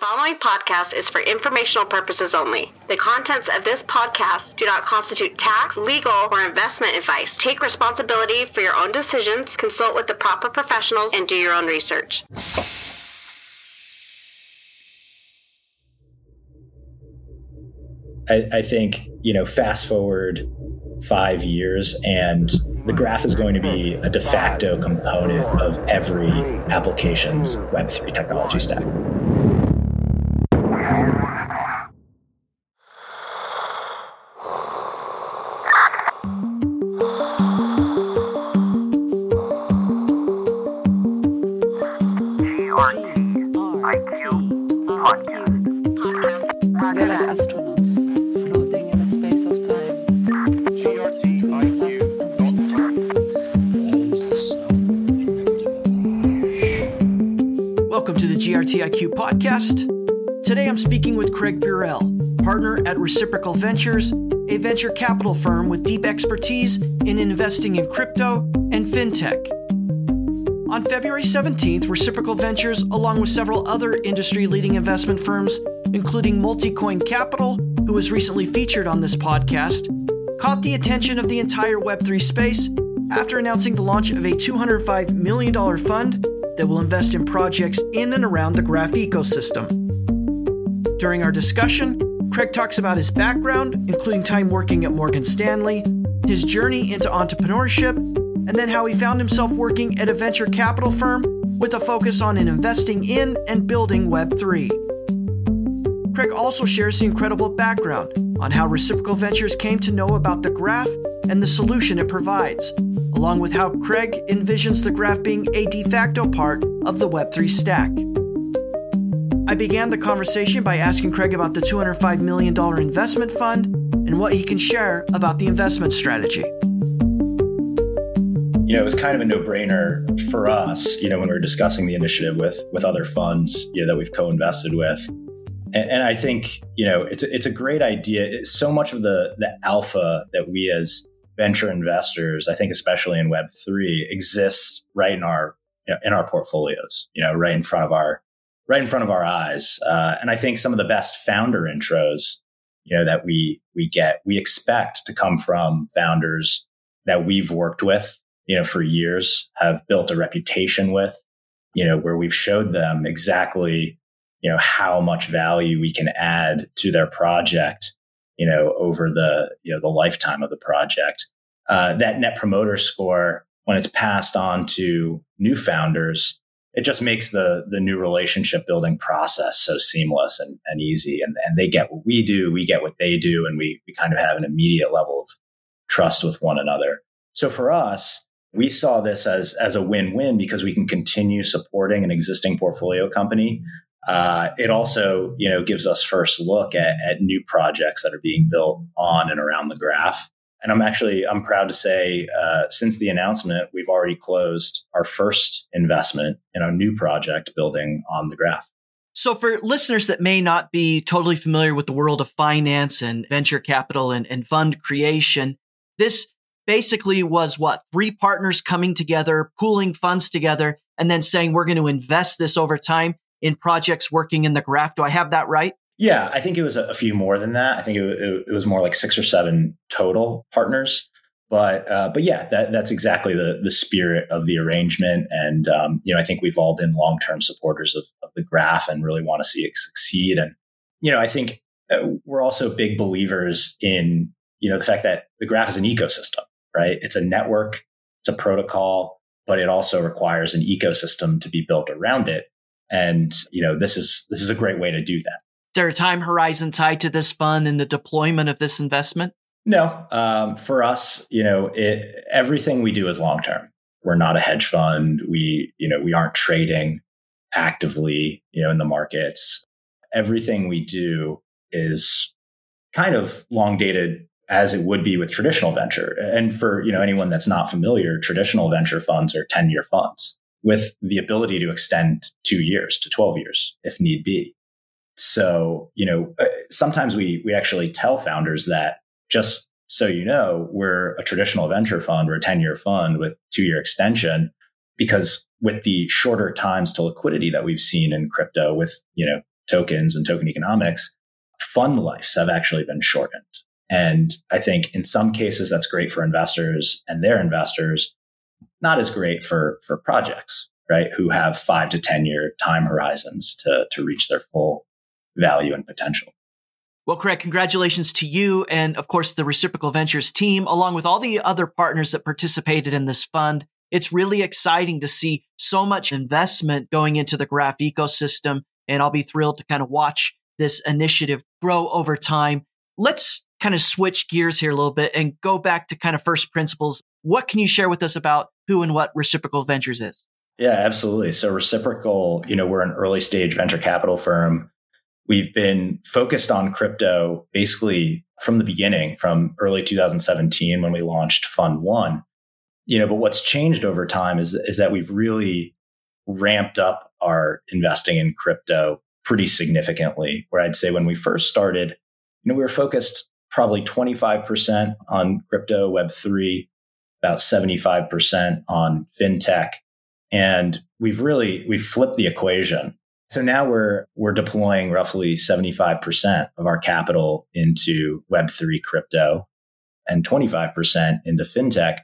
following podcast is for informational purposes only. The contents of this podcast do not constitute tax, legal, or investment advice. Take responsibility for your own decisions, consult with the proper professionals, and do your own research. I, I think, you know, fast forward five years and the graph is going to be a de facto component of every application's Web3 technology stack. Reciprocal Ventures, a venture capital firm with deep expertise in investing in crypto and fintech. On February 17th, Reciprocal Ventures, along with several other industry leading investment firms, including Multicoin Capital, who was recently featured on this podcast, caught the attention of the entire Web3 space after announcing the launch of a $205 million fund that will invest in projects in and around the Graph ecosystem. During our discussion, Craig talks about his background, including time working at Morgan Stanley, his journey into entrepreneurship, and then how he found himself working at a venture capital firm with a focus on investing in and building Web3. Craig also shares the incredible background on how Reciprocal Ventures came to know about the graph and the solution it provides, along with how Craig envisions the graph being a de facto part of the Web3 stack. I began the conversation by asking Craig about the $205 million investment fund and what he can share about the investment strategy. you know, it was kind of a no-brainer for us, you know, when we were discussing the initiative with with other funds, you know, that we've co-invested with. And, and I think, you know, it's a, it's a great idea. It's so much of the the alpha that we as venture investors, I think, especially in Web three, exists right in our in our portfolios. You know, right in front of our right in front of our eyes. Uh, and I think some of the best founder intros, you know, that we we get, we expect to come from founders that we've worked with you know, for years, have built a reputation with, you know, where we've showed them exactly, you know, how much value we can add to their project, you know, over the, you know, the lifetime of the project. Uh, that net promoter score, when it's passed on to new founders, it just makes the the new relationship building process so seamless and, and easy. And, and they get what we do, we get what they do, and we we kind of have an immediate level of trust with one another. So for us, we saw this as as a win-win because we can continue supporting an existing portfolio company. Uh, it also, you know, gives us first look at, at new projects that are being built on and around the graph. And I'm actually I'm proud to say, uh, since the announcement, we've already closed our first investment in a new project building on the graph. So, for listeners that may not be totally familiar with the world of finance and venture capital and, and fund creation, this basically was what three partners coming together, pooling funds together, and then saying, we're going to invest this over time in projects working in the graph. Do I have that right? Yeah, I think it was a, a few more than that. I think it, it, it, was more like six or seven total partners. But uh, but yeah, that, that's exactly the the spirit of the arrangement. And um, you know, I think we've all been long term supporters of, of the graph and really want to see it succeed. And you know, I think uh, we're also big believers in you know the fact that the graph is an ecosystem right? It's a network, it's a protocol, but it also requires an ecosystem to be built around it. And, you know, this is, this is a great way to do that. Is there a time horizon tied to this fund and the deployment of this investment? No, um, for us, you know, it, everything we do is long term. We're not a hedge fund. We, you know, we aren't trading actively, you know, in the markets. Everything we do is kind of long dated as it would be with traditional venture. And for, you know, anyone that's not familiar, traditional venture funds are 10 year funds with the ability to extend two years to 12 years if need be. So, you know, uh, sometimes we, we actually tell founders that just so you know, we're a traditional venture fund, we're a 10 year fund with two year extension because with the shorter times to liquidity that we've seen in crypto with, you know, tokens and token economics, fund lives have actually been shortened. And I think in some cases that's great for investors and their investors, not as great for for projects, right? Who have five to 10 year time horizons to, to reach their full value and potential. Well, Craig, congratulations to you and, of course, the Reciprocal Ventures team, along with all the other partners that participated in this fund. It's really exciting to see so much investment going into the graph ecosystem. And I'll be thrilled to kind of watch this initiative grow over time. Let's kind of switch gears here a little bit and go back to kind of first principles. What can you share with us about who and what Reciprocal Ventures is? Yeah, absolutely. So Reciprocal, you know, we're an early stage venture capital firm. We've been focused on crypto basically from the beginning, from early 2017 when we launched Fund One. You know, but what's changed over time is, is that we've really ramped up our investing in crypto pretty significantly. Where I'd say when we first started, you know, we were focused probably 25% on crypto, Web3, about 75% on fintech. And we've really, we've flipped the equation. So now we're, we're deploying roughly 75% of our capital into Web3 crypto and 25% into fintech.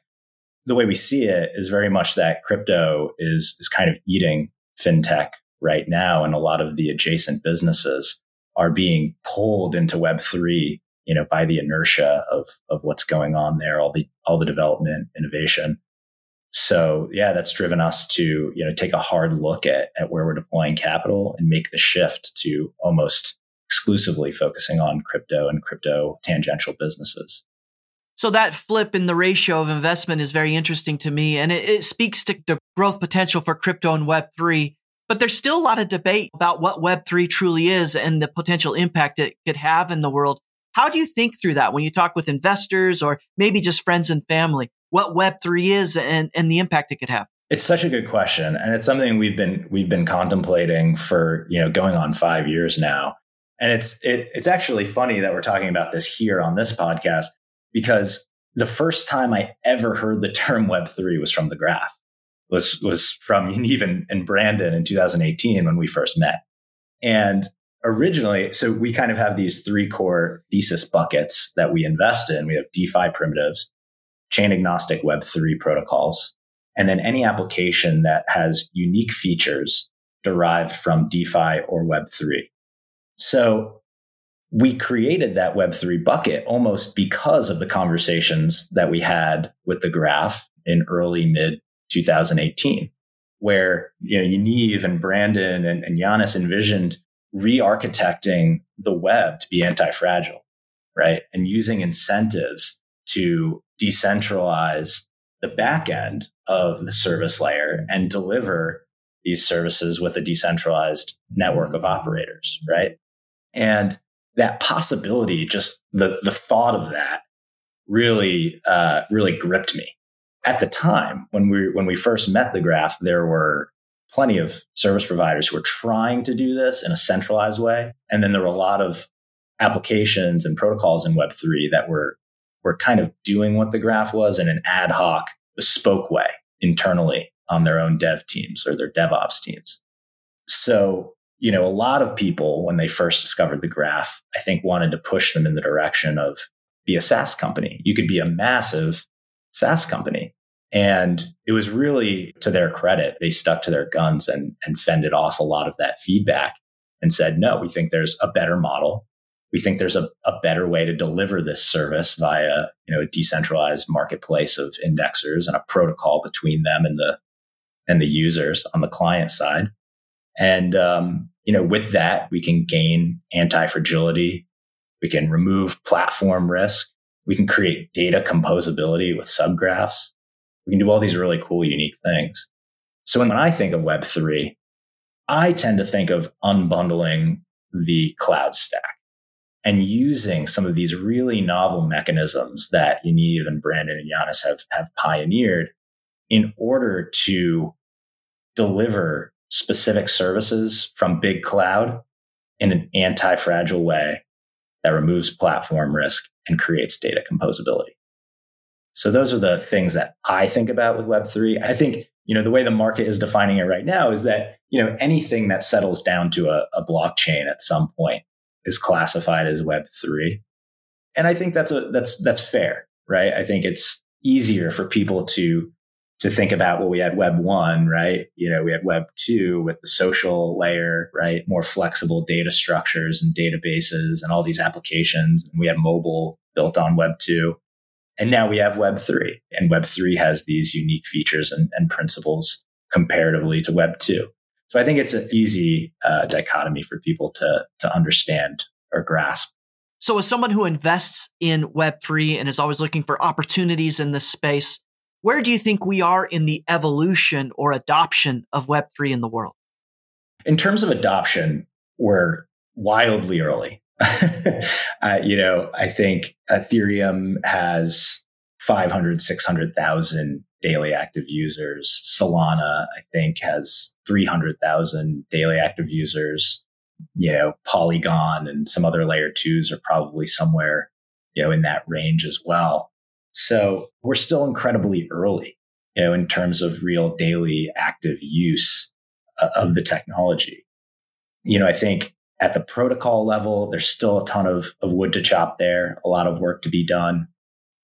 The way we see it is very much that crypto is, is kind of eating fintech right now. And a lot of the adjacent businesses are being pulled into Web3 you know, by the inertia of of what's going on there, all the all the development, innovation. So yeah, that's driven us to, you know, take a hard look at, at where we're deploying capital and make the shift to almost exclusively focusing on crypto and crypto tangential businesses. So that flip in the ratio of investment is very interesting to me. And it, it speaks to the growth potential for crypto and Web3. But there's still a lot of debate about what Web3 truly is and the potential impact it could have in the world. How do you think through that when you talk with investors or maybe just friends and family? What Web3 is and, and the impact it could have? It's such a good question. And it's something we've been we've been contemplating for, you know, going on five years now. And it's it, it's actually funny that we're talking about this here on this podcast because the first time I ever heard the term Web3 was from the graph. Was was from Yaniv and Brandon in 2018 when we first met. And originally, so we kind of have these three core thesis buckets that we invest in. We have DeFi primitives, chain agnostic Web3 protocols, and then any application that has unique features derived from DeFi or Web3. So we created that Web3 bucket almost because of the conversations that we had with the graph in early mid 2018, where, you know, Yaniv and Brandon and, and Jannis envisioned re-architecting the web to be anti-fragile, right? And using incentives to decentralize the back end of the service layer and deliver these services with a decentralized network of operators, right? And that possibility, just the, the thought of that really, uh, really gripped me. At the time when we, when we first met the graph, there were plenty of service providers who were trying to do this in a centralized way. And then there were a lot of applications and protocols in Web3 that were, were kind of doing what the graph was in an ad hoc, bespoke way internally on their own dev teams or their DevOps teams. So, you know, a lot of people, when they first discovered the graph, I think wanted to push them in the direction of be a SaaS company. You could be a massive SaaS company and it was really to their credit, they stuck to their guns and, and fended off a lot of that feedback and said, no, we think there's a better model. We think there's a, a better way to deliver this service via, you know, a decentralized marketplace of indexers and a protocol between them and the and the users on the client side. And um, you know, with that, we can gain anti-fragility. We can remove platform risk. We can create data composability with subgraphs. We can do all these really cool, unique things. So when I think of Web3, I tend to think of unbundling the cloud stack and using some of these really novel mechanisms that Yaniv and Brandon and Jannis have, have pioneered in order to deliver specific services from big cloud in an anti-fragile way that removes platform risk and creates data composability. So those are the things that I think about with Web3. I think you know, the way the market is defining it right now is that, you know, anything that settles down to a, a blockchain at some point is classified as Web three. And I think that's a, that's, that's fair, right? I think it's easier for people to, to think about well, we had Web one, right? You know, we had Web two with the social layer, right? More flexible data structures and databases and all these applications. And we have mobile built on Web two. And now we have Web three and Web three has these unique features and, and principles comparatively to Web two. So I think it's an easy uh, dichotomy for people to, to understand or grasp. So as someone who invests in Web3 and is always looking for opportunities in this space, where do you think we are in the evolution or adoption of Web3 in the world? In terms of adoption, we're wildly early. uh, you know, I think Ethereum has 500, 600,000 daily active users. Solana, I think, has 300,000 daily active users. You know, Polygon and some other layer twos are probably somewhere, you know, in that range as well. So we're still incredibly early, you know, in terms of real daily active use uh, of the technology. You know, I think at the protocol level, there's still a ton of, of wood to chop there, a lot of work to be done.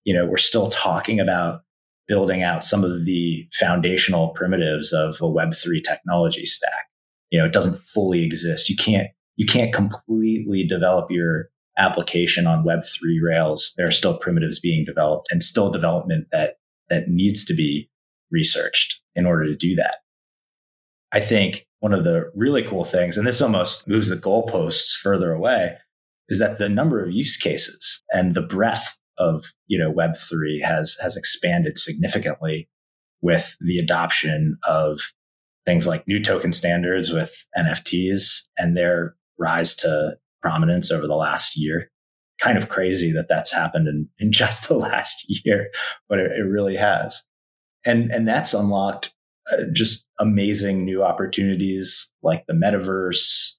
You know, we're still talking about building out some of the foundational primitives of a Web3 technology stack. You know, it doesn't fully exist. You can't, you can't completely develop your application on Web3 Rails, there are still primitives being developed and still development that, that needs to be researched in order to do that. I think one of the really cool things, and this almost moves the goalposts further away, is that the number of use cases and the breadth of you know Web3 has has expanded significantly with the adoption of things like new token standards with NFTs and their rise to prominence over the last year. Kind of crazy that that's happened in, in just the last year, but it, it really has. And, and that's unlocked uh, just amazing new opportunities like the metaverse,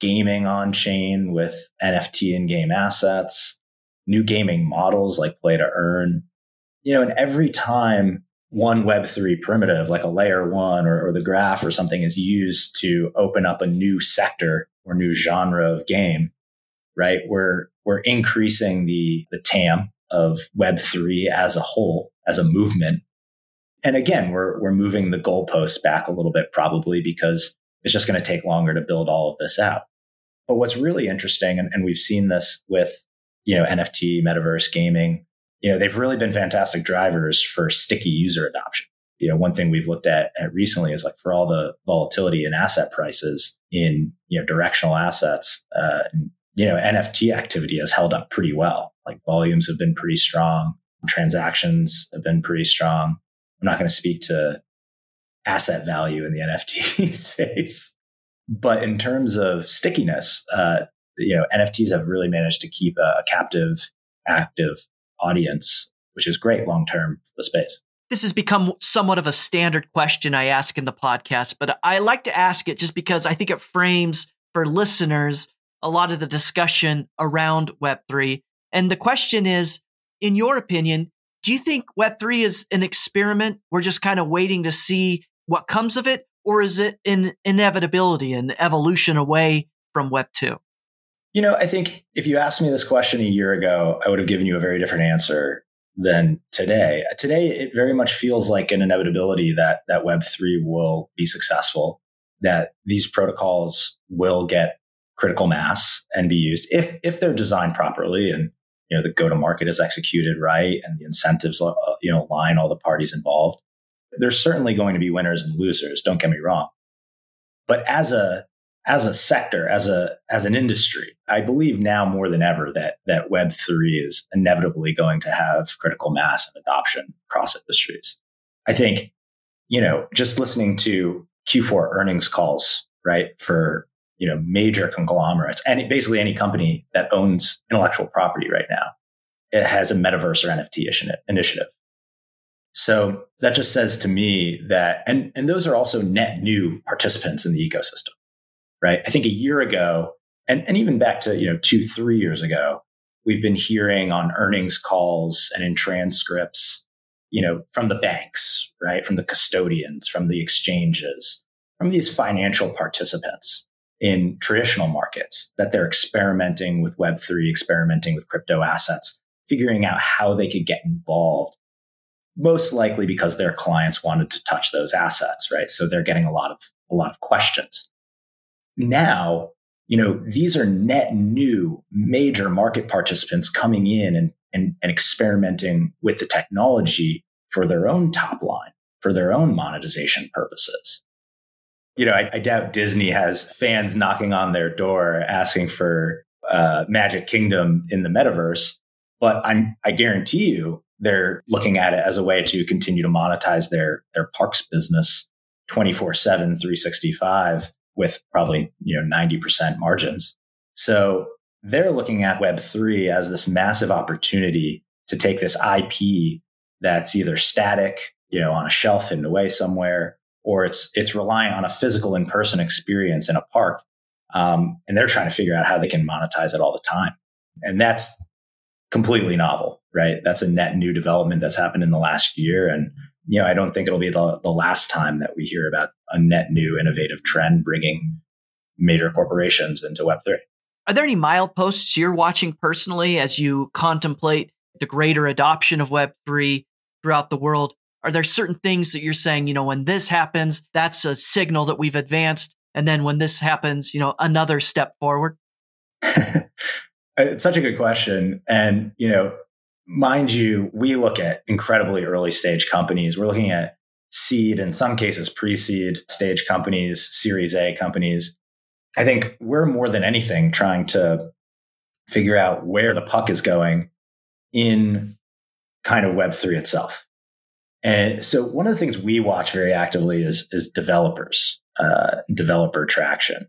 gaming on chain with NFT and game assets, new gaming models like play to earn. You know, and every time one Web3 primitive, like a layer one or, or, the graph or something, is used to open up a new sector or new genre of game, right? We're, we're increasing the, the TAM of Web3 as a whole, as a movement. And again, we're, we're moving the goalposts back a little bit, probably because it's just going to take longer to build all of this out. But what's really interesting, and, and we've seen this with, you know, NFT, metaverse gaming, you know, they've really been fantastic drivers for sticky user adoption. You know, one thing we've looked at, recently is like for all the volatility in asset prices in, you know, directional assets, uh, you know, NFT activity has held up pretty well. Like volumes have been pretty strong. Transactions have been pretty strong. I'm not going to speak to asset value in the NFT space, but in terms of stickiness, uh, you know, NFTs have really managed to keep a, a captive, active audience, which is great long term for the space. This has become somewhat of a standard question I ask in the podcast, but I like to ask it just because I think it frames for listeners a lot of the discussion around Web3. And the question is, in your opinion, do you think Web3 is an experiment? We're just kind of waiting to see what comes of it? Or is it an inevitability, an evolution away from Web2? You know, I think if you asked me this question a year ago, I would have given you a very different answer than today. Today, it very much feels like an inevitability that that Web3 will be successful, that these protocols will get critical mass and be used if if they're designed properly and you know the go to market is executed right and the incentives uh, you know align all the parties involved. There's certainly going to be winners and losers. Don't get me wrong, but as a as a sector, as a as an industry, I believe now more than ever that that Web three is inevitably going to have critical mass and adoption across industries. I think, you know, just listening to Q4 earnings calls, right, for you know major conglomerates and basically any company that owns intellectual property right now, it has a metaverse or NFT initiative. So that just says to me that, and, and those are also net new participants in the ecosystem right? I think a year ago, and, and even back to, you know, two, three years ago, we've been hearing on earnings calls and in transcripts you know, from the banks, right? From the custodians, from the exchanges, from these financial participants in traditional markets that they're experimenting with Web3, experimenting with crypto assets, figuring out how they could get involved. Most likely because their clients wanted to touch those assets, right? So they're getting a lot of, a lot of questions. Now, you know, these are net new major market participants coming in and, and, and experimenting with the technology for their own top line, for their own monetization purposes. You know, I, I doubt Disney has fans knocking on their door asking for uh, Magic Kingdom in the metaverse, but I'm, I guarantee you they're looking at it as a way to continue to monetize their, their parks business 24 7, 365 with probably, you know, 90% margins. So they're looking at Web3 as this massive opportunity to take this IP that's either static, you know, on a shelf hidden away somewhere, or it's, it's relying on a physical in-person experience in a park. Um, and they're trying to figure out how they can monetize it all the time. And that's completely novel, right? That's a net new development that's happened in the last year. And you know, I don't think it'll be the, the last time that we hear about a net new innovative trend bringing major corporations into Web3. Are there any mileposts you're watching personally as you contemplate the greater adoption of Web3 throughout the world? Are there certain things that you're saying, you know, when this happens, that's a signal that we've advanced? And then when this happens, you know, another step forward? it's such a good question. And, you know, mind you, we look at incredibly early stage companies. We're looking at seed, in some cases, pre seed stage companies, series A companies. I think we're more than anything trying to figure out where the puck is going in kind of Web3 itself. And so one of the things we watch very actively is, is developers, uh, developer traction.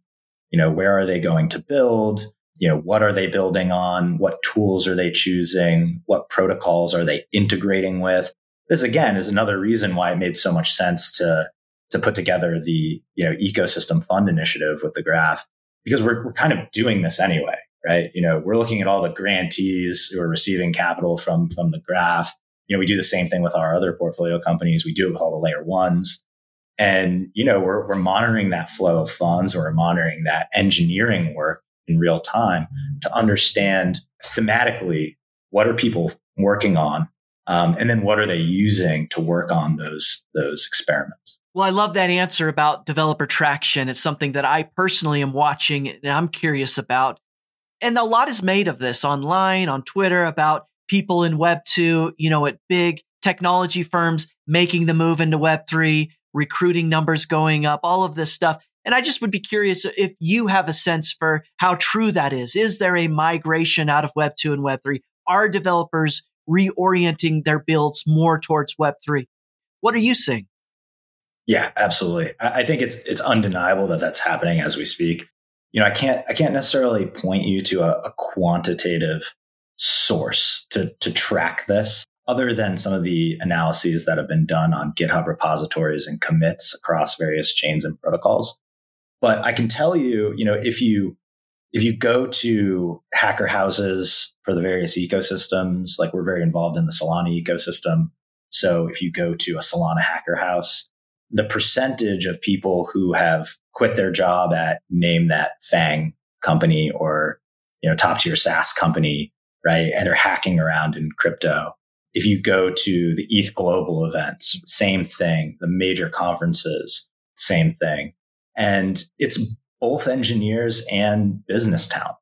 You know, where are they going to build? you know, what are they building on? What tools are they choosing? What protocols are they integrating with? This again is another reason why it made so much sense to, to put together the, you know, ecosystem fund initiative with the graph because we're, we're kind of doing this anyway, right? You know, we're looking at all the grantees who are receiving capital from, from the graph. You know, we do the same thing with our other portfolio companies. We do it with all the layer ones. And, you know, we're, we're monitoring that flow of funds. We're monitoring that engineering work in real time to understand thematically what are people working on um, and then what are they using to work on those those experiments well i love that answer about developer traction it's something that i personally am watching and i'm curious about and a lot is made of this online on twitter about people in web 2 you know at big technology firms making the move into web 3 recruiting numbers going up all of this stuff and I just would be curious if you have a sense for how true that is. Is there a migration out of Web 2 and Web 3? Are developers reorienting their builds more towards Web 3? What are you seeing? Yeah, absolutely. I think it's it's undeniable that that's happening as we speak. You know, I can't I can't necessarily point you to a, a quantitative source to to track this other than some of the analyses that have been done on GitHub repositories and commits across various chains and protocols. But I can tell you, you know, if you if you go to hacker houses for the various ecosystems, like we're very involved in the Solana ecosystem. So if you go to a Solana hacker house, the percentage of people who have quit their job at name that FANG company or, you know, top tier SaaS company, right? And they're hacking around in crypto. If you go to the ETHGlobal events, same thing. The major conferences, same thing. And it's both engineers and business talent.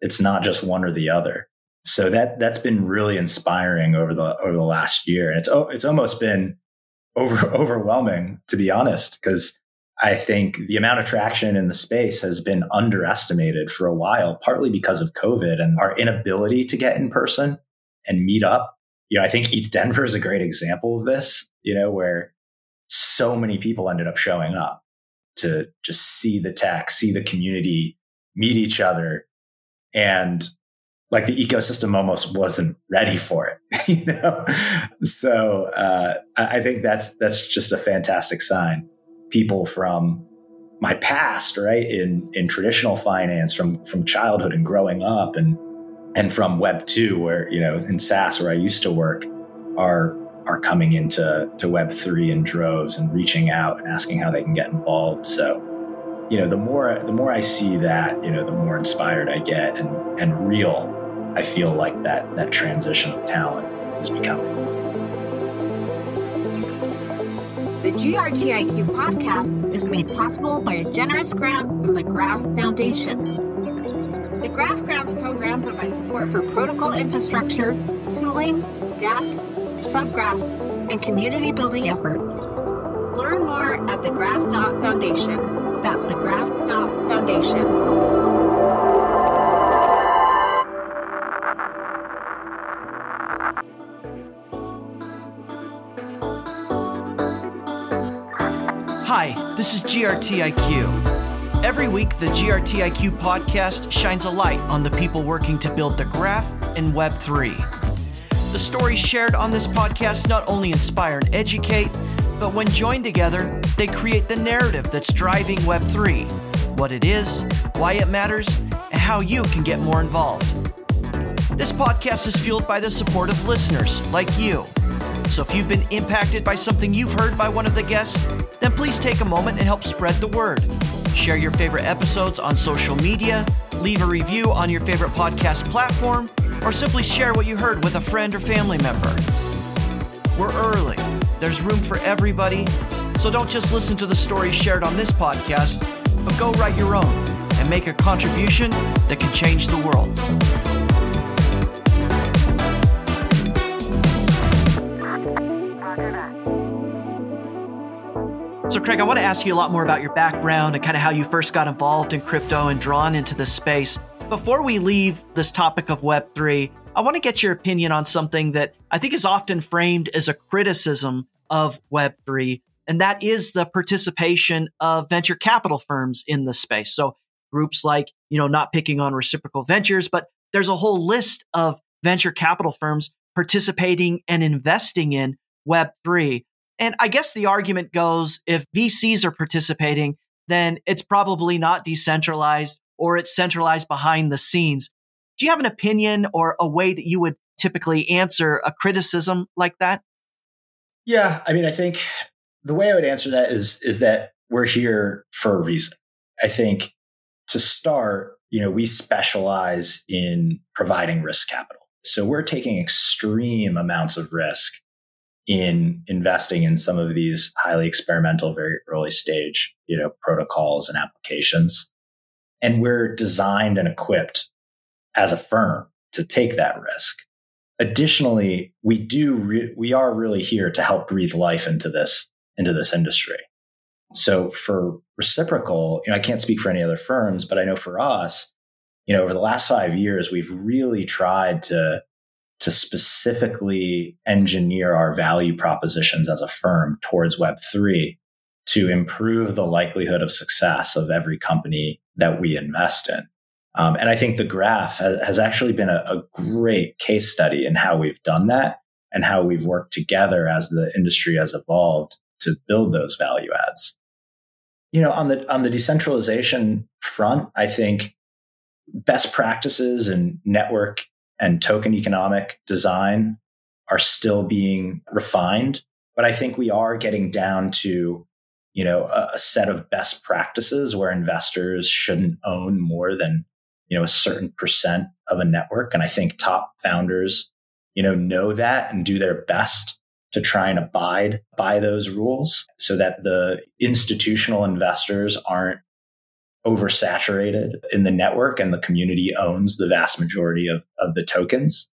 It's not just one or the other. So that that's been really inspiring over the over the last year. And it's oh, it's almost been over overwhelming to be honest, because I think the amount of traction in the space has been underestimated for a while, partly because of COVID and our inability to get in person and meet up. You know, I think ETHDenver is a great example of this, you know, where so many people ended up showing up to just see the tech, see the community, meet each other. And like the ecosystem almost wasn't ready for it, you know? So uh, I think that's that's just a fantastic sign. People from my past, right, in in traditional finance, from from childhood and growing up, and and from Web two, where you know in SaaS, where I used to work, are are coming into to Web3 in droves and reaching out and asking how they can get involved. So, you know, the more the more I see that, you know, the more inspired I get and and real I feel like that that transition of talent is becoming. The GRTIQ podcast is made possible by a generous grant from the Graph Foundation. The Graph Grants program provides support for protocol infrastructure, tooling, dApps, subgraphs, and community building efforts. Learn more at the Graph Foundation. That's the Graph Foundation. Hi, this is GRTIQ. Every week, the GRTIQ podcast shines a light on the people working to build the graph and Web3. The stories shared on this podcast not only inspire and educate, but when joined together, they create the narrative that's driving Web3 what it is, why it matters, and how you can get more involved. This podcast is fueled by the support of listeners like you. So if you've been impacted by something you've heard by one of the guests, then please take a moment and help spread the word. Share your favorite episodes on social media, leave a review on your favorite podcast platform, or simply share what you heard with a friend or family member. We're early, there's room for everybody, so don't just listen to the stories shared on this podcast, but go write your own and make a contribution that can change the world. So, Craig, I want to ask you a lot more about your background and kind of how you first got involved in crypto and drawn into this space. Before we leave this topic of Web3, I want to get your opinion on something that I think is often framed as a criticism of Web3, and that is the participation of venture capital firms in the space. So, groups like, you know, not picking on reciprocal ventures, but there's a whole list of venture capital firms participating and investing in Web3. And I guess the argument goes if VCs are participating, then it's probably not decentralized or it's centralized behind the scenes. Do you have an opinion or a way that you would typically answer a criticism like that? Yeah, I mean, I think the way I would answer that is is that we're here for a reason. I think to start, you know, we specialize in providing risk capital. So we're taking extreme amounts of risk in investing in some of these highly experimental, very early stage, you know, protocols and applications. And we're designed and equipped as a firm to take that risk. Additionally, we do, re- we are really here to help breathe life into this, into this industry. So for reciprocal, you know, I can't speak for any other firms, but I know for us, you know, over the last five years, we've really tried to to specifically engineer our value propositions as a firm towards Web3 to improve the likelihood of success of every company that we invest in. Um, and I think the graph has, has actually been a, a great case study in how we've done that and how we've worked together as the industry has evolved to build those value adds. You know, on the on the decentralization front, I think best practices and network and token economic design are still being refined. But I think we are getting down to, you know, a, a set of best practices where investors shouldn't own more than, you know, a certain percent of a network. And I think top founders, you know, know that and do their best to try and abide by those rules so that the institutional investors aren't oversaturated in the network and the community owns the vast majority of, of the tokens.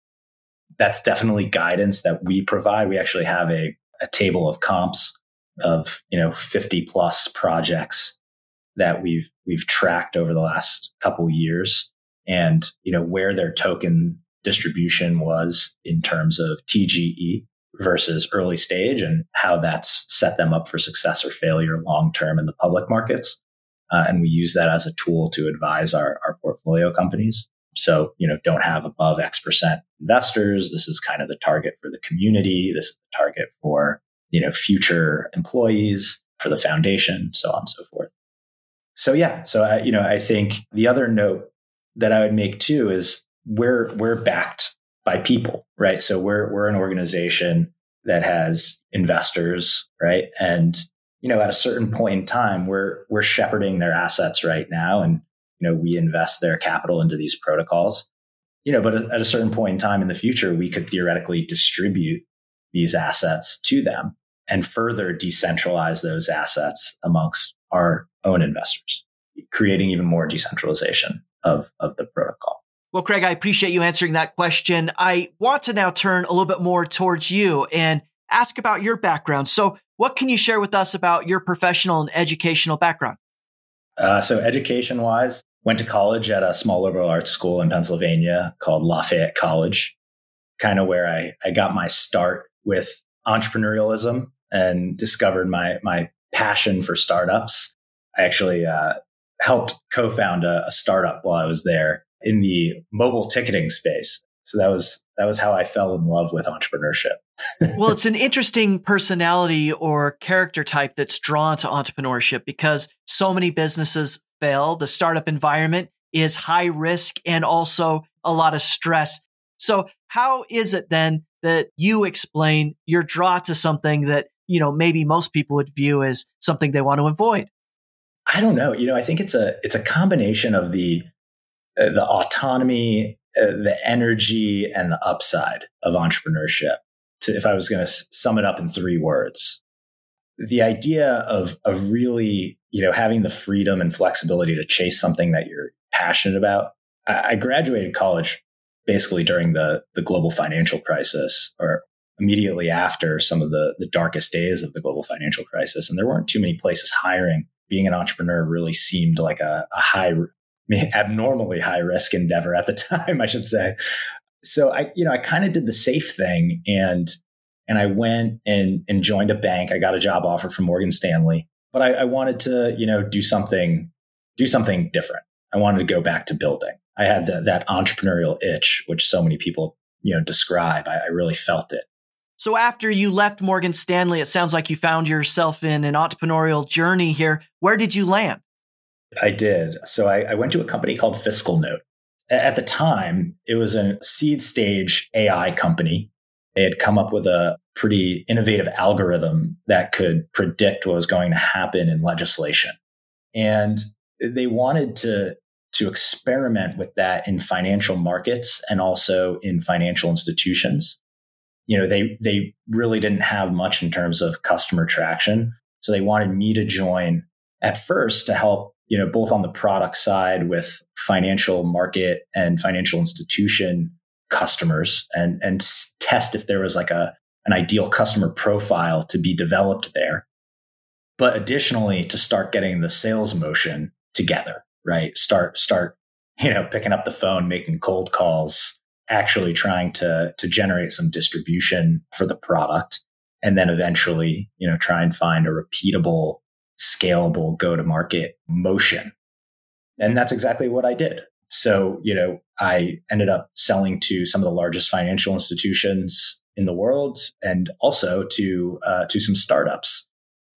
That's definitely guidance that we provide. We actually have a, a table of comps of, you know, 50 plus projects that we've, we've tracked over the last couple years and, you know, where their token distribution was in terms of TGE versus early stage and how that's set them up for success or failure long term in the public markets. Uh, and we use that as a tool to advise our, our portfolio companies. So, you know, don't have above X percent investors. This is kind of the target for the community. This is the target for, you know, future employees for the foundation, so on and so forth. So, yeah. So, I, you know, I think the other note that I would make too is we're, we're backed by people, right? So we're, we're an organization that has investors, right? And you know, at a certain point in time, we're we're shepherding their assets right now, and you know, we invest their capital into these protocols. You know, but at a certain point in time in the future, we could theoretically distribute these assets to them and further decentralize those assets amongst our own investors, creating even more decentralization of, of the protocol. Well, Craig, I appreciate you answering that question. I want to now turn a little bit more towards you and ask about your background. So, what can you share with us about your professional and educational background? Uh, so, education wise, went to college at a small liberal arts school in Pennsylvania called Lafayette College, kind of where I, I got my start with entrepreneurialism and discovered my, my passion for startups. I actually uh, helped co found a, a startup while I was there in the mobile ticketing space. So that was that was how I fell in love with entrepreneurship. well, it's an interesting personality or character type that's drawn to entrepreneurship because so many businesses fail. The startup environment is high risk and also a lot of stress. So how is it then that you explain your draw to something that, you know, maybe most people would view as something they want to avoid? I don't know. You know, I think it's a it's a combination of the uh, the autonomy uh, the energy and the upside of entrepreneurship. To, if I was going to sum it up in three words, the idea of of really you know having the freedom and flexibility to chase something that you're passionate about. I, I graduated college basically during the the global financial crisis, or immediately after some of the the darkest days of the global financial crisis, and there weren't too many places hiring. Being an entrepreneur really seemed like a, a high abnormally high risk endeavor at the time, I should say. So I, you know, I kind of did the safe thing and and I went and and joined a bank. I got a job offer from Morgan Stanley, but I, I wanted to, you know, do something do something different. I wanted to go back to building. I had the, that entrepreneurial itch, which so many people, you know, describe. I, I really felt it. So after you left Morgan Stanley, it sounds like you found yourself in an entrepreneurial journey here. Where did you land? I did. So I, I went to a company called FiscalNote. At the time, it was a seed stage AI company. They had come up with a pretty innovative algorithm that could predict what was going to happen in legislation. And they wanted to, to experiment with that in financial markets and also in financial institutions. You know, they, they really didn't have much in terms of customer traction. So they wanted me to join at first to help you know, both on the product side with financial market and financial institution customers and, and test if there was like a, an ideal customer profile to be developed there. But additionally, to start getting the sales motion together, right? Start, start, you know, picking up the phone, making cold calls, actually trying to, to generate some distribution for the product. And then eventually, you know, try and find a repeatable scalable go to market motion. And that's exactly what I did. So, you know, I ended up selling to some of the largest financial institutions in the world and also to uh, to some startups.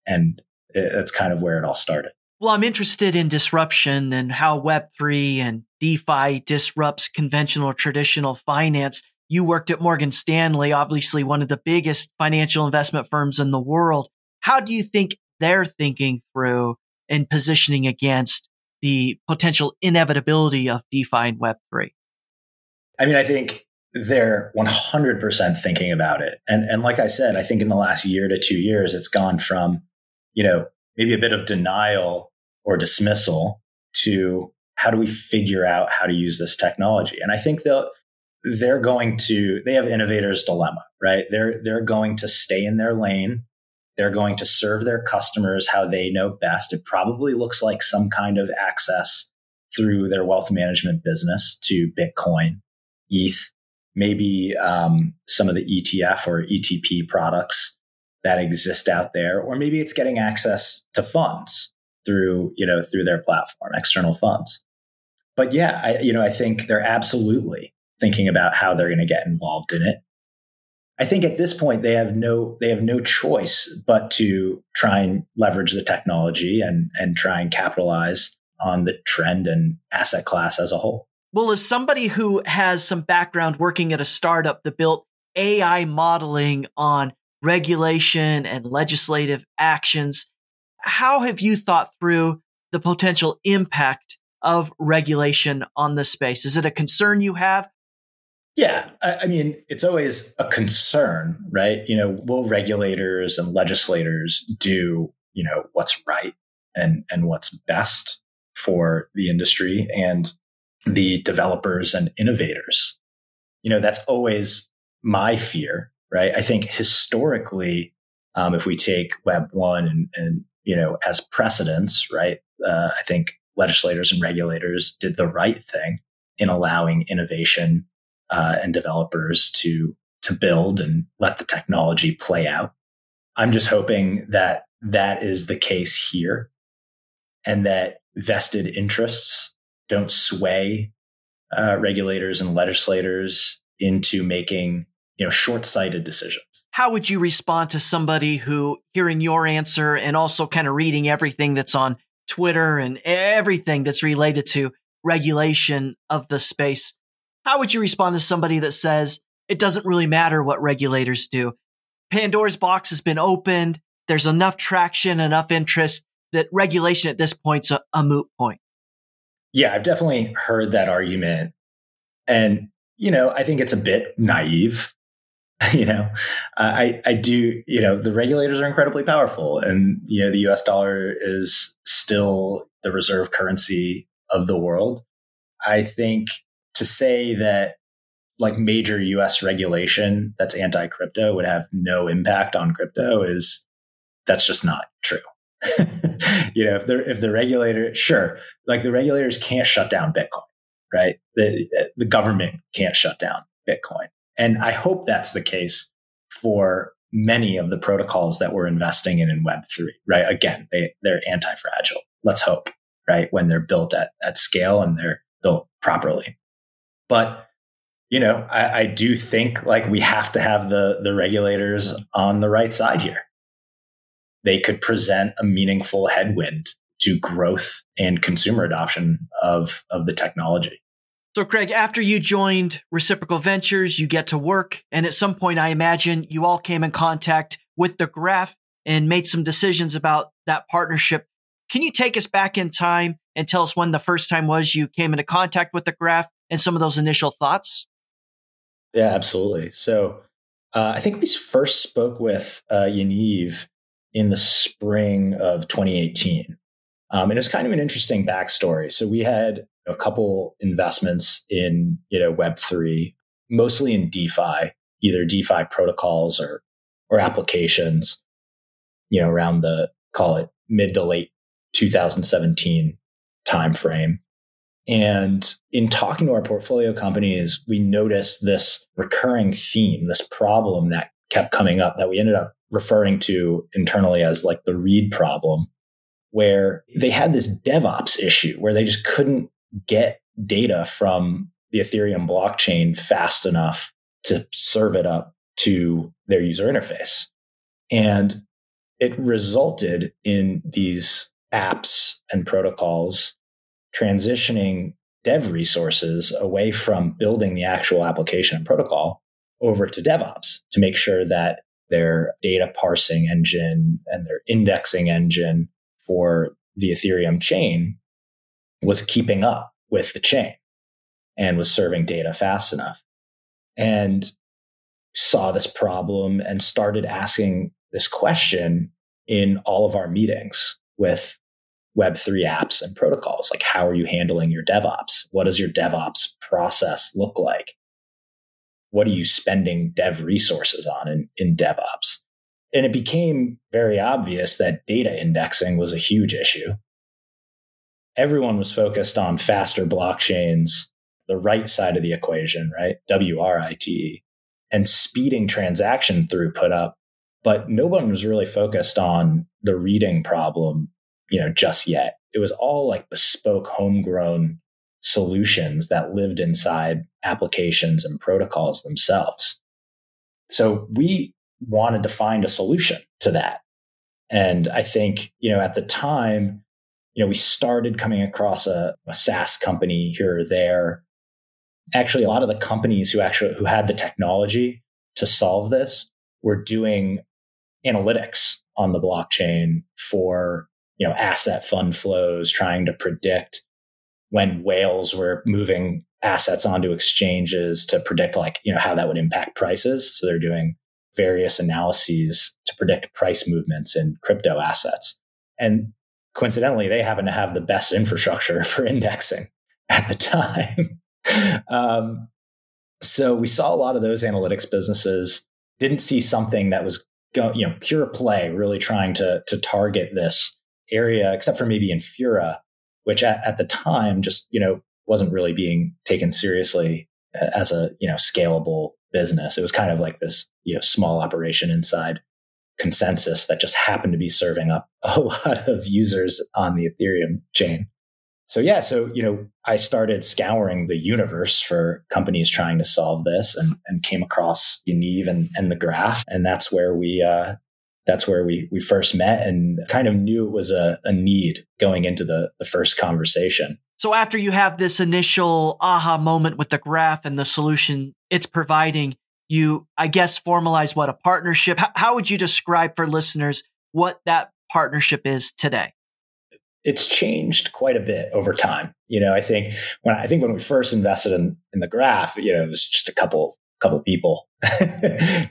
And that's kind of where it all started. Well, I'm interested in disruption and how Web3 and DeFi disrupts conventional traditional finance. You worked at Morgan Stanley, obviously one of the biggest financial investment firms in the world. How do you think they're thinking through and positioning against the potential inevitability of DeFi and Web3? I mean, I think they're 100% thinking about it. And, and like I said, I think in the last year to two years, it's gone from, you know, maybe a bit of denial or dismissal to how do we figure out how to use this technology? And I think they'll, they're going to, they have innovators dilemma, right? They're, they're going to stay in their lane they're going to serve their customers how they know best. It probably looks like some kind of access through their wealth management business to Bitcoin, ETH, maybe um, some of the ETF or ETP products that exist out there, or maybe it's getting access to funds through you know through their platform, external funds. But yeah, I, you know, I think they're absolutely thinking about how they're going to get involved in it. I think at this point they have no they have no choice but to try and leverage the technology and and try and capitalize on the trend and asset class as a whole. Well, as somebody who has some background working at a startup that built AI modeling on regulation and legislative actions. How have you thought through the potential impact of regulation on this space? Is it a concern you have? Yeah, I, I, mean, it's always a concern, right? You know, will regulators and legislators do, you know, what's right and and what's best for the industry and the developers and innovators? You know, that's always my fear, right? I think historically, um, if we take Web one and, and you know as precedents, right? Uh, I think legislators and regulators did the right thing in allowing innovation uh, and developers to to build and let the technology play out. I'm just hoping that that is the case here, and that vested interests don't sway uh, regulators and legislators into making you know short-sighted decisions. How would you respond to somebody who hearing your answer and also kind of reading everything that's on Twitter and everything that's related to regulation of the space how would you respond to somebody that says it doesn't really matter what regulators do? Pandora's box has been opened. There's enough traction, enough interest that regulation at this point's a, a moot point. Yeah, I've definitely heard that argument. And, you know, I think it's a bit naive. you know, I, I do, you know, the regulators are incredibly powerful and, you know, the US dollar is still the reserve currency of the world. I think to say that like major US regulation that's anti crypto would have no impact on crypto is that's just not true. you know, if the if the regulator, sure, like the regulators can't shut down Bitcoin, right? The the government can't shut down Bitcoin, and I hope that's the case for many of the protocols that we're investing in in Web three, right? Again, they they're anti fragile. Let's hope, right, when they're built at at scale and they're built properly. But you know, I, I do think like we have to have the the regulators on the right side here. They could present a meaningful headwind to growth and consumer adoption of of the technology. So, Craig, after you joined Reciprocal Ventures, you get to work. And at some point, I imagine you all came in contact with the graph and made some decisions about that partnership. Can you take us back in time and tell us when the first time was you came into contact with the graph and some of those initial thoughts? Yeah, absolutely. So uh, I think we first spoke with uh, Yaniv in the spring of 2018. Um, and it's kind of an interesting backstory. So we had a couple investments in you know Web3, mostly in DeFi, either DeFi protocols or or applications. You know, around the call it mid to late 2017 timeframe. And in talking to our portfolio companies, we noticed this recurring theme, this problem that kept coming up that we ended up referring to internally as like the read problem, where they had this DevOps issue where they just couldn't get data from the Ethereum blockchain fast enough to serve it up to their user interface. And it resulted in these apps and protocols transitioning dev resources away from building the actual application and protocol over to DevOps to make sure that their data parsing engine and their indexing engine for the Ethereum chain was keeping up with the chain and was serving data fast enough. And saw this problem and started asking this question in all of our meetings with Web3 apps and protocols. Like, how are you handling your DevOps? What does your DevOps process look like? What are you spending dev resources on in, in DevOps? And it became very obvious that data indexing was a huge issue. Everyone was focused on faster blockchains, the right side of the equation, right? WRIT, and speeding transaction throughput up. But no one was really focused on the reading problem you know, just yet. It was all like bespoke, homegrown solutions that lived inside applications and protocols themselves. So we wanted to find a solution to that. And I think, you know, at the time, you know, we started coming across a, a SaaS company here or there. Actually, a lot of the companies who actually who had the technology to solve this were doing analytics on the blockchain for you know asset fund flows, trying to predict when whales were moving assets onto exchanges to predict like you know how that would impact prices. So they're doing various analyses to predict price movements in crypto assets. And coincidentally, they happen to have the best infrastructure for indexing at the time. um, so we saw a lot of those analytics businesses didn't see something that was going, you know, pure play, really trying to to target this area, except for maybe Infura, which at, at the time just you know wasn't really being taken seriously uh, as a you know scalable business. It was kind of like this you know small operation inside ConsenSys that just happened to be serving up a lot of users on the Ethereum chain. So yeah, so you know, I started scouring the universe for companies trying to solve this, and, and came across Yaniv and, and the Graph, and that's where we uh, that's where we we first met, and kind of knew it was a, a need going into the the first conversation. So after you have this initial aha moment with the Graph and the solution it's providing, you I guess formalize what a partnership. How, how would you describe for listeners what that partnership is today? it's changed quite a bit over time. You know, I think when I think when we first invested in in the graph, you know, it was just a couple couple people,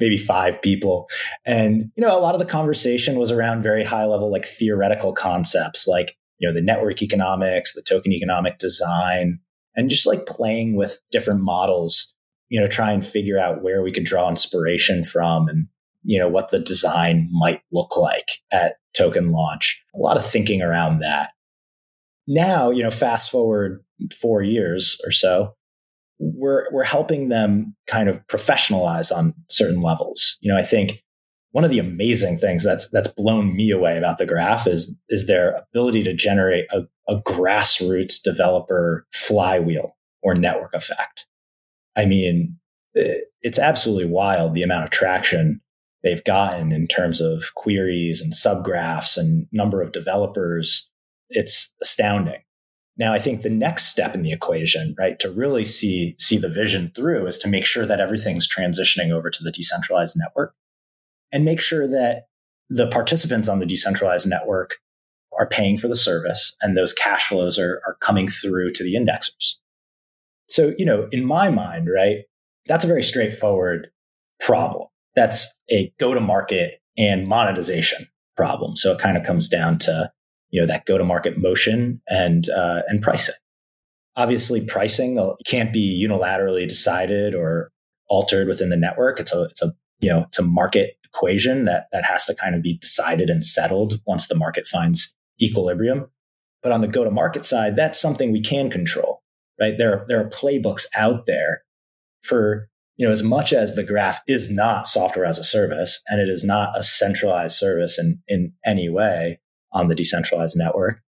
maybe five people. And, you know, a lot of the conversation was around very high level, like theoretical concepts like, you know, the network economics, the token economic design, and just like playing with different models, you know, try and figure out where we could draw inspiration from and, you know, what the design might look like at token launch. A lot of thinking around that. Now, you know, fast forward four years or so, we're we're helping them kind of professionalize on certain levels. You know, I think one of the amazing things that's that's blown me away about the graph is is their ability to generate a, a grassroots developer flywheel or network effect. I mean, uh, it's absolutely wild the amount of traction they've gotten in terms of queries and subgraphs and number of developers. It's astounding. Now, I think the next step in the equation, right, to really see, see the vision through is to make sure that everything's transitioning over to the decentralized network and make sure that the participants on the decentralized network are paying for the service and those cash flows are, are coming through to the indexers. So, you know, in my mind, right, that's a very straightforward problem that's a go to market and monetization problem. So it kind of comes down to you know that go to market motion and uh, and pricing. Obviously, pricing uh, can't be unilaterally decided or altered within the network. It's a it's a you know it's a market equation that that has to kind of be decided and settled once the market finds equilibrium. But on the go to market side, that's something we can control, right? There there are playbooks out there for you know, as much as the graph is not software as a service and it is not a centralized service in, in any way on the decentralized network,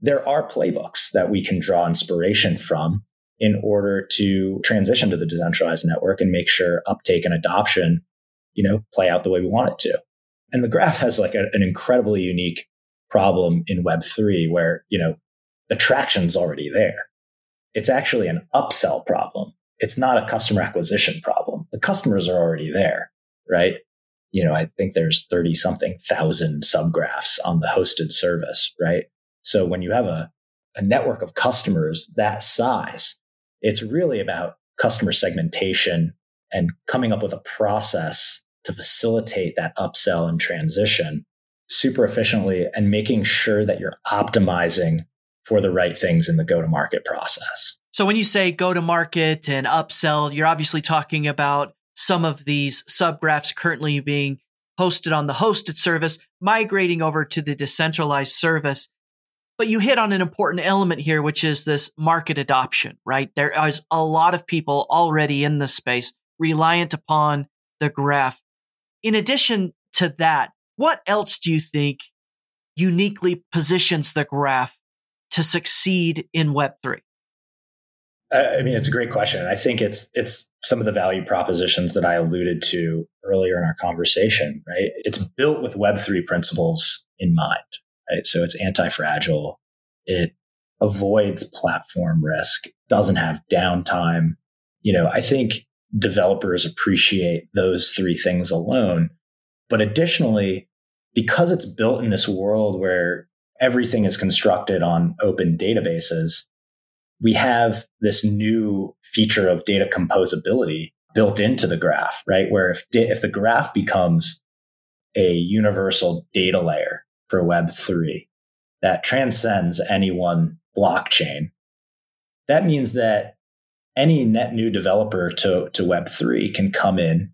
there are playbooks that we can draw inspiration from in order to transition to the decentralized network and make sure uptake and adoption, you know, play out the way we want it to. And the graph has like a, an incredibly unique problem in Web3 where, you know, the traction's already there. It's actually an upsell problem it's not a customer acquisition problem. The customers are already there, right? You know, I think there's 30 something thousand subgraphs on the hosted service, right? So when you have a, a network of customers that size, it's really about customer segmentation and coming up with a process to facilitate that upsell and transition super efficiently and making sure that you're optimizing for the right things in the go to market process. So when you say go to market and upsell, you're obviously talking about some of these subgraphs currently being hosted on the hosted service, migrating over to the decentralized service. But you hit on an important element here, which is this market adoption, right? There is a lot of people already in the space reliant upon the graph. In addition to that, what else do you think uniquely positions the graph to succeed in Web3? I mean, it's a great question. I think it's it's some of the value propositions that I alluded to earlier in our conversation, right? It's built with Web3 principles in mind, right? So it's anti-fragile. It avoids platform risk, doesn't have downtime. You know, I think developers appreciate those three things alone. But additionally, because it's built in this world where everything is constructed on open databases, we have this new feature of data composability built into the graph, right? Where if, if the graph becomes a universal data layer for Web3 that transcends any one blockchain, that means that any net new developer to, to Web3 can come in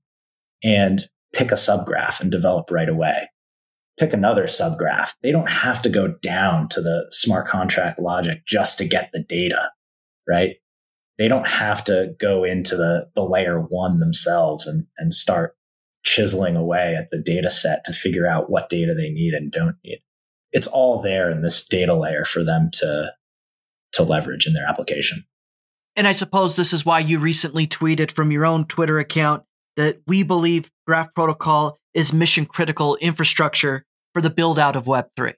and pick a subgraph and develop right away. Pick another subgraph. They don't have to go down to the smart contract logic just to get the data, right? They don't have to go into the, the layer one themselves and, and start chiseling away at the data set to figure out what data they need and don't need. It's all there in this data layer for them to, to leverage in their application. And I suppose this is why you recently tweeted from your own Twitter account that we believe Graph Protocol is mission critical infrastructure for the build out of Web3.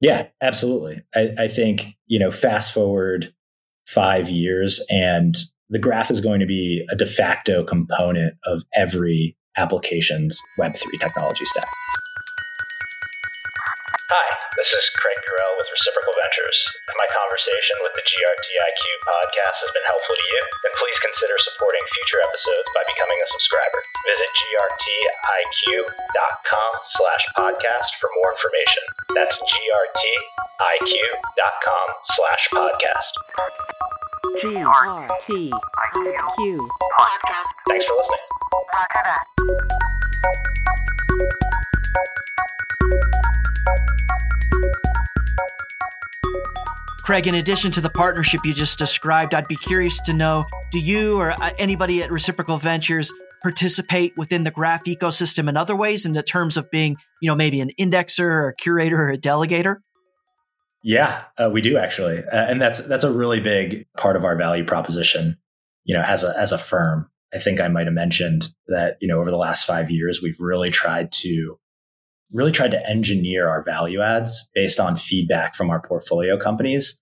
Yeah, absolutely. I, I, think, you know, fast forward five years and the graph is going to be a de facto component of every application's Web3 technology stack. Hi, my conversation with the GRTIQ podcast has been helpful to you, then please consider supporting future episodes by becoming a subscriber. Visit grtiq.com slash podcast for more information. That's grtiq.com slash podcast. G-R-T-I-Q. Podcast. Thanks for listening. Craig, in addition to the partnership you just described, I'd be curious to know do you or uh, anybody at Reciprocal Ventures participate within the graph ecosystem in other ways in the terms of being, you know, maybe an indexer or a curator or a delegator? Yeah, uh, we do actually, uh, and that's that's a really big part of our value proposition. You know, as a as a firm, I think I might have mentioned that you know over the last five years we've really tried to really tried to engineer our value adds based on feedback from our portfolio companies.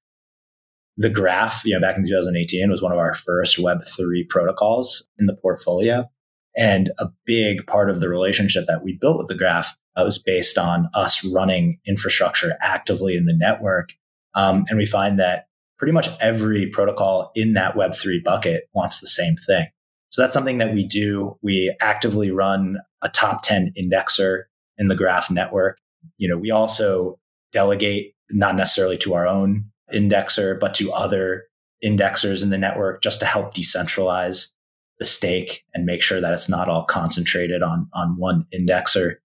The graph, you know, back in 2018 was one of our first Web3 protocols in the portfolio. And a big part of the relationship that we built with the graph uh, was based on us running infrastructure actively in the network. Um, and we find that pretty much every protocol in that Web3 bucket wants the same thing. So that's something that we do. We actively run a top 10 indexer in the graph network. You know, we also delegate not necessarily to our own indexer, but to other indexers in the network just to help decentralize the stake and make sure that it's not all concentrated on, on one indexer.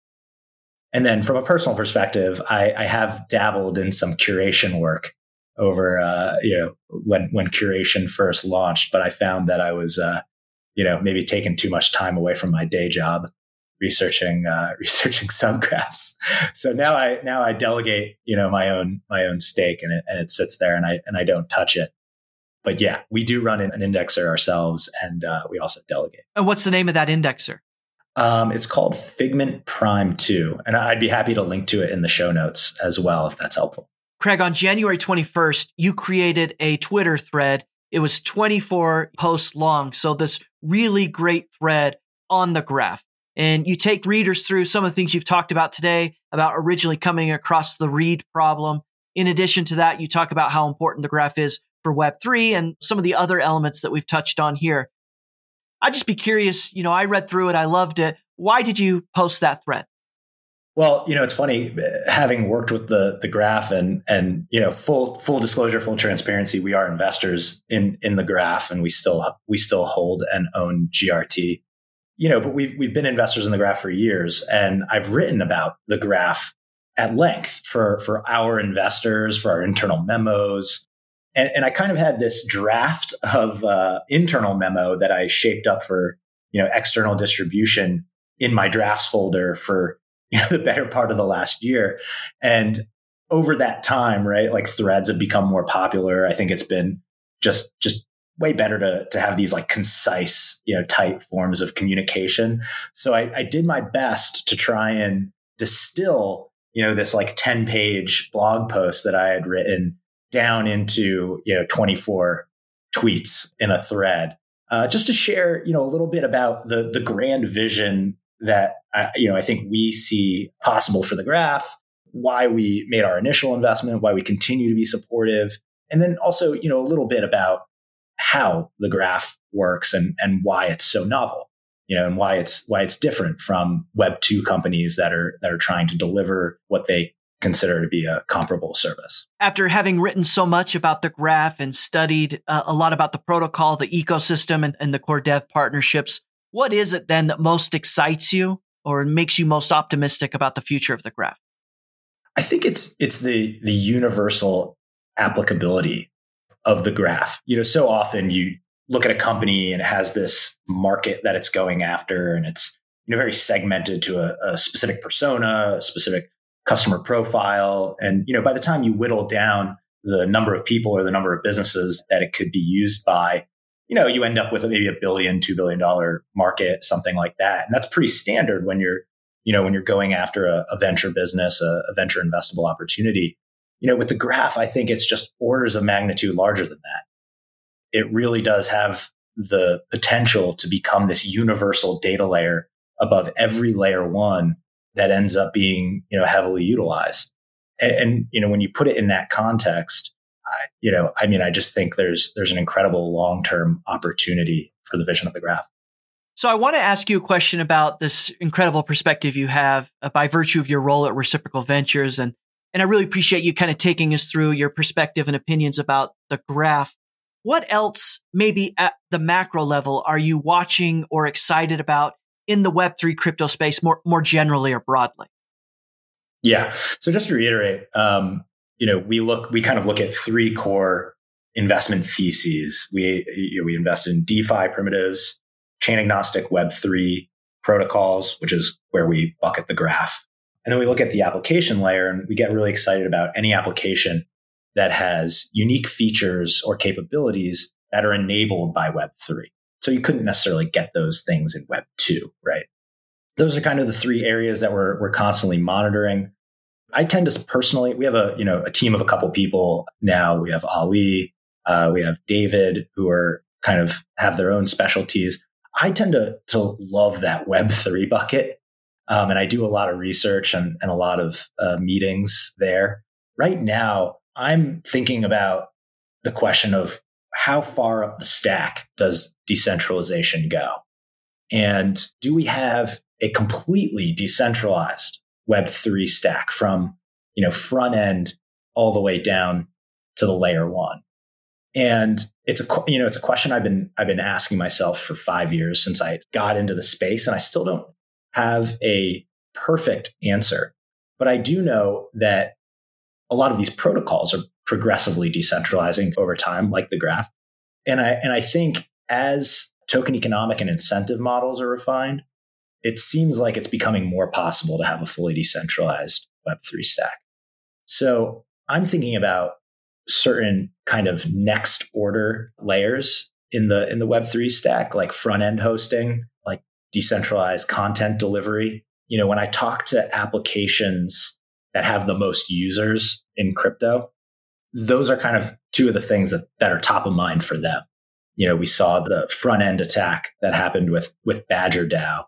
And then from a personal perspective, I, I have dabbled in some curation work over, uh, you know, when, when curation first launched, but I found that I was, uh, you know, maybe taking too much time away from my day job researching uh, researching subgraphs. So now I now I delegate you know my own my own stake and it and it sits there and I and I don't touch it. But yeah, we do run an indexer ourselves and uh, we also delegate. And what's the name of that indexer? Um, it's called Figment Prime 2. And I'd be happy to link to it in the show notes as well if that's helpful. Craig, on January 21st, you created a Twitter thread. It was 24 posts long. So, this really great thread on the graph and you take readers through some of the things you've talked about today about originally coming across the read problem. In addition to that, you talk about how important the graph is for Web3 and some of the other elements that we've touched on here. I'd just be curious, you know, I read through it, I loved it. Why did you post that thread? Well, you know, it's funny having worked with the the graph and and you know, full full disclosure, full transparency, we are investors in in the graph and we still we still hold and own GRT you know, but we've we've been investors in the graph for years, and I've written about the graph at length for for our investors, for our internal memos, and, and I kind of had this draft of uh, internal memo that I shaped up for you know external distribution in my drafts folder for you know the better part of the last year, and over that time, right, like threads have become more popular. I think it's been just just way better to, to have these like concise, you know, tight forms of communication. So I, I did my best to try and distill, you know, this like 10 page blog post that I had written down into, you know, 24 tweets in a thread. Uh, just to share, you know, a little bit about the the grand vision that uh, you know I think we see possible for the graph, why we made our initial investment, why we continue to be supportive, and then also you know a little bit about how the graph works and and why it's so novel, you know, and why it's why it's different from Web two companies that are that are trying to deliver what they consider to be a comparable service. After having written so much about the graph and studied uh, a lot about the protocol, the ecosystem, and, and the core dev partnerships, what is it then that most excites you or makes you most optimistic about the future of the graph? I think it's it's the the universal applicability of the graph. You know, so often you look at a company and it has this market that it's going after and it's you know very segmented to a, a specific persona, a specific customer profile. And, you know, by the time you whittle down the number of people or the number of businesses that it could be used by, you know, you end up with maybe a billion, two billion dollar market, something like that. And that's pretty standard when you're, you know, when you're going after a, a venture business, a, a venture investable opportunity. You know, with the graph, I think it's just orders of magnitude larger than that. It really does have the potential to become this universal data layer above every layer one that ends up being, you know, heavily utilized. And, and you know, when you put it in that context, I, you know, I mean, I just think there's there's an incredible long term opportunity for the vision of the graph. So I want to ask you a question about this incredible perspective you have uh, by virtue of your role at Reciprocal Ventures, and and I really appreciate you kind of taking us through your perspective and opinions about the graph. What else, maybe at the macro level, are you watching or excited about in the Web3 crypto space more, more generally or broadly? Yeah. So just to reiterate, um, you know, we look, we kind of look at three core investment theses. We, you know, we invest in DeFi primitives, chain agnostic Web3 protocols, which is where we bucket the graph. And then we look at the application layer and we get really excited about any application that has unique features or capabilities that are enabled by Web3. So you couldn't necessarily get those things in Web 2, right? Those are kind of the three areas that we're, we're constantly monitoring. I tend to personally, we have a, you know, a team of a couple people now. We have Ali, uh, we have David, who are kind of have their own specialties. I tend to, to love that Web 3 bucket. Um, and I do a lot of research and, and a lot of uh, meetings there. Right now, I'm thinking about the question of how far up the stack does decentralization go? And do we have a completely decentralized Web3 stack from, you know, front end all the way down to the layer one? And it's a, you know, it's a question I've been, I've been asking myself for five years since I got into the space and I still don't have a perfect answer. But I do know that a lot of these protocols are progressively decentralizing over time, like the graph. And I, and I think as token economic and incentive models are refined, it seems like it's becoming more possible to have a fully decentralized Web3 stack. So I'm thinking about certain kind of next order layers in the in the Web3 stack, like front end hosting, like decentralized content delivery. You know, when I talk to applications that have the most users in crypto, those are kind of two of the things that, that are top of mind for them. You know, we saw the front end attack that happened with, with Badger DAO.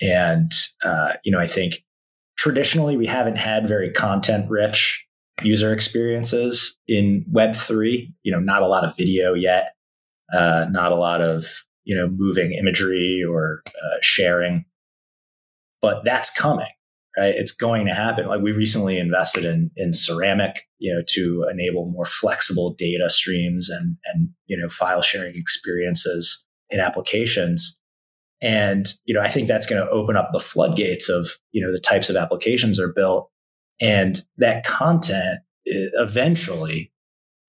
And, uh, you know, I think traditionally we haven't had very content rich user experiences in Web3, you know, not a lot of video yet, uh, not a lot of, you know, moving imagery or uh, sharing, but that's coming right? It's going to happen. Like we recently invested in in ceramic, you know, to enable more flexible data streams and and you know file sharing experiences in applications. And you know, I think that's going to open up the floodgates of you know the types of applications are built, and that content eh, eventually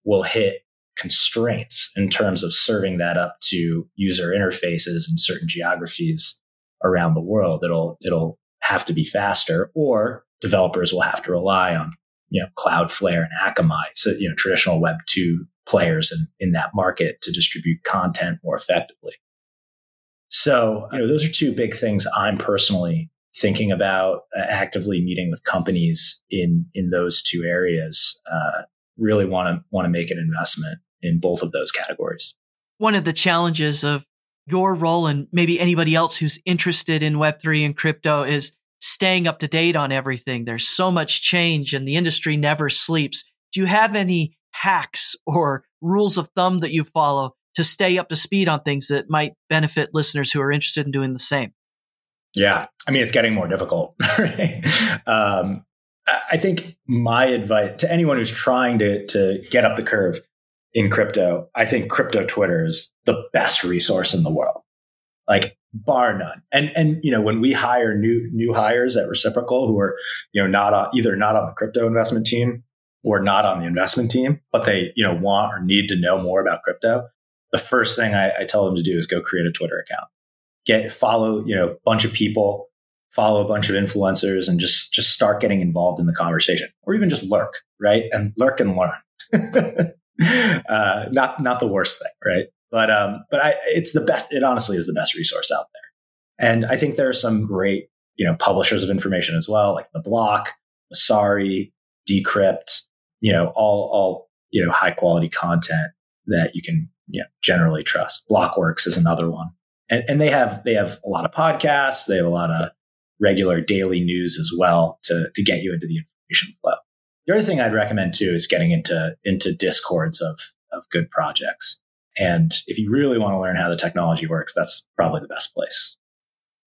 will hit constraints in terms of serving that up to user interfaces in certain geographies around the world. It'll it'll have to be faster, or developers will have to rely on you know Cloudflare and Akamai, so you know traditional Web two players in, in that market to distribute content more effectively. So you know those are two big things I'm personally thinking about uh, actively meeting with companies in in those two areas. Uh, really want to want to make an investment in both of those categories. One of the challenges of your role and maybe anybody else who's interested in Web3 and crypto is staying up to date on everything. There's so much change and the industry never sleeps. Do you have any hacks or rules of thumb that you follow to stay up to speed on things that might benefit listeners who are interested in doing the same? Yeah. I mean, it's getting more difficult. Right? Um, I think my advice to anyone who's trying to, to get up the curve in crypto, I think crypto Twitter is the best resource in the world. Like bar none. And and you know, when we hire new new hires at Reciprocal who are, you know, not on, either not on the crypto investment team or not on the investment team, but they, you know, want or need to know more about crypto, the first thing I, I tell them to do is go create a Twitter account. Get follow, you know, a bunch of people, follow a bunch of influencers and just just start getting involved in the conversation. Or even just lurk, right? And lurk and learn. uh, not not the worst thing, right? But um, but I, it's the best. It honestly is the best resource out there, and I think there are some great you know publishers of information as well, like the Block, Messari, Decrypt, you know, all all you know high quality content that you can you know, generally trust. Blockworks is another one, and and they have they have a lot of podcasts. They have a lot of regular daily news as well to to get you into the information flow. The other thing I'd recommend too is getting into into discords of of good projects. And if you really want to learn how the technology works, that's probably the best place.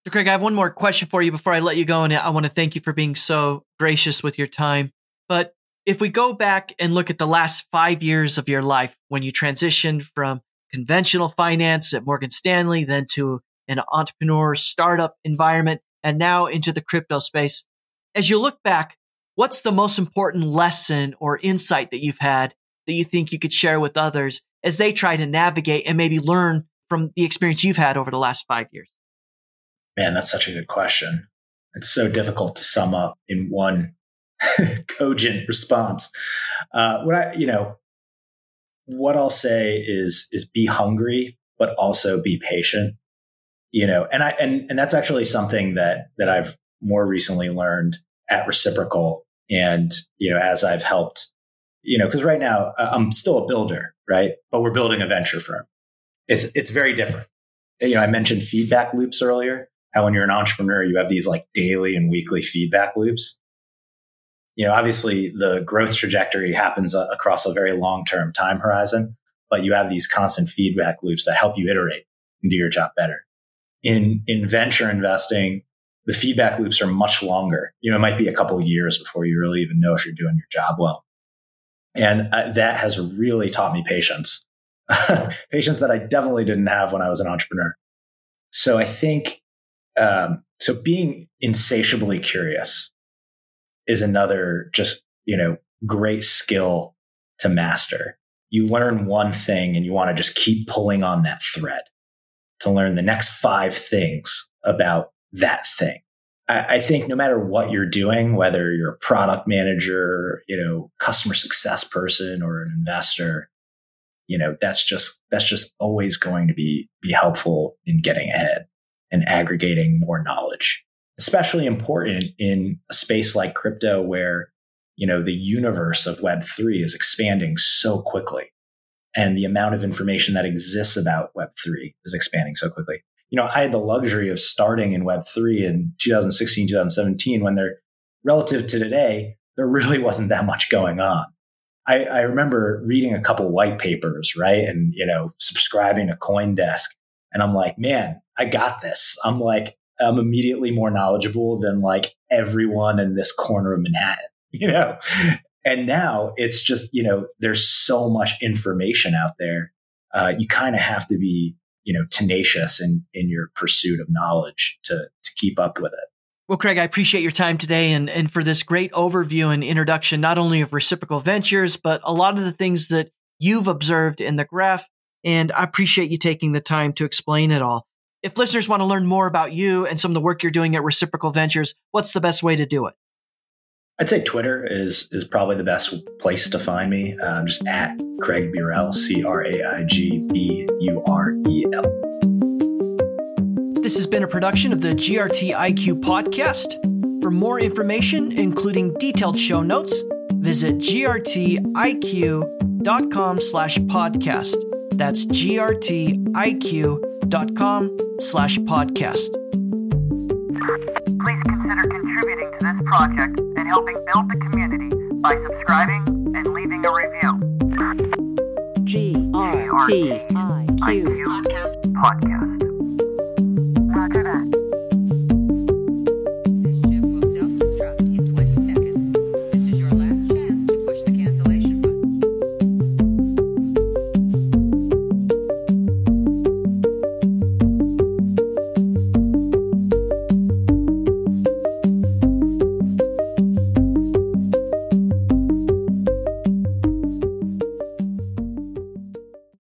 So, Craig, I have one more question for you before I let you go, and I want to thank you for being so gracious with your time. But if we go back and look at the last five years of your life, when you transitioned from conventional finance at Morgan Stanley, then to an entrepreneur startup environment, and now into the crypto space, as you look back, what's the most important lesson or insight that you've had that you think you could share with others as they try to navigate and maybe learn from the experience you've had over the last five years? Man, that's such a good question. It's so difficult to sum up in one cogent response. Uh, what I, you know, what I'll say is is be hungry, but also be patient. You know, and I and and that's actually something that that I've more recently learned at Reciprocal and, you know, as I've helped, you know, because right now uh, I'm still a builder, right? But we're building a venture firm. It's, it's very different. You know, I mentioned feedback loops earlier, how when you're an entrepreneur, you have these like daily and weekly feedback loops. You know, obviously the growth trajectory happens uh, across a very long term time horizon, but you have these constant feedback loops that help you iterate and do your job better. In, in venture investing, the feedback loops are much longer. You know, it might be a couple of years before you really even know if you're doing your job well. And uh, that has really taught me patience, patience that I definitely didn't have when I was an entrepreneur. So I think, um, so being insatiably curious is another just, you know, great skill to master. You learn one thing and you want to just keep pulling on that thread to learn the next five things about that thing. I, I think no matter what you're doing, whether you're a product manager, you know, customer success person or an investor, you know, that's just, that's just always going to be, be helpful in getting ahead and aggregating more knowledge, especially important in a space like crypto where, you know, the universe of Web3 is expanding so quickly and the amount of information that exists about Web3 is expanding so quickly you know, I had the luxury of starting in Web3 in 2016, 2017, when there, relative to today, there really wasn't that much going on. I, I remember reading a couple white papers, right? And, you know, subscribing to Coindesk. And I'm like, man, I got this. I'm like, I'm immediately more knowledgeable than like everyone in this corner of Manhattan, you know? And now it's just, you know, there's so much information out there. Uh, you kind of have to be you know, tenacious in, in your pursuit of knowledge to, to keep up with it. Well, Craig, I appreciate your time today and, and for this great overview and introduction, not only of reciprocal ventures, but a lot of the things that you've observed in the graph. And I appreciate you taking the time to explain it all. If listeners want to learn more about you and some of the work you're doing at Reciprocal Ventures, what's the best way to do it? I'd say Twitter is is probably the best place to find me. Um, just at Craig Burel, C R A I G B U R E L. This has been a production of the GRT IQ podcast. For more information, including detailed show notes, visit grtiq.com slash podcast. That's grtiq.com slash podcast. Project and helping build the community by subscribing and leaving a review. G R T I Q Podcast. Roger that.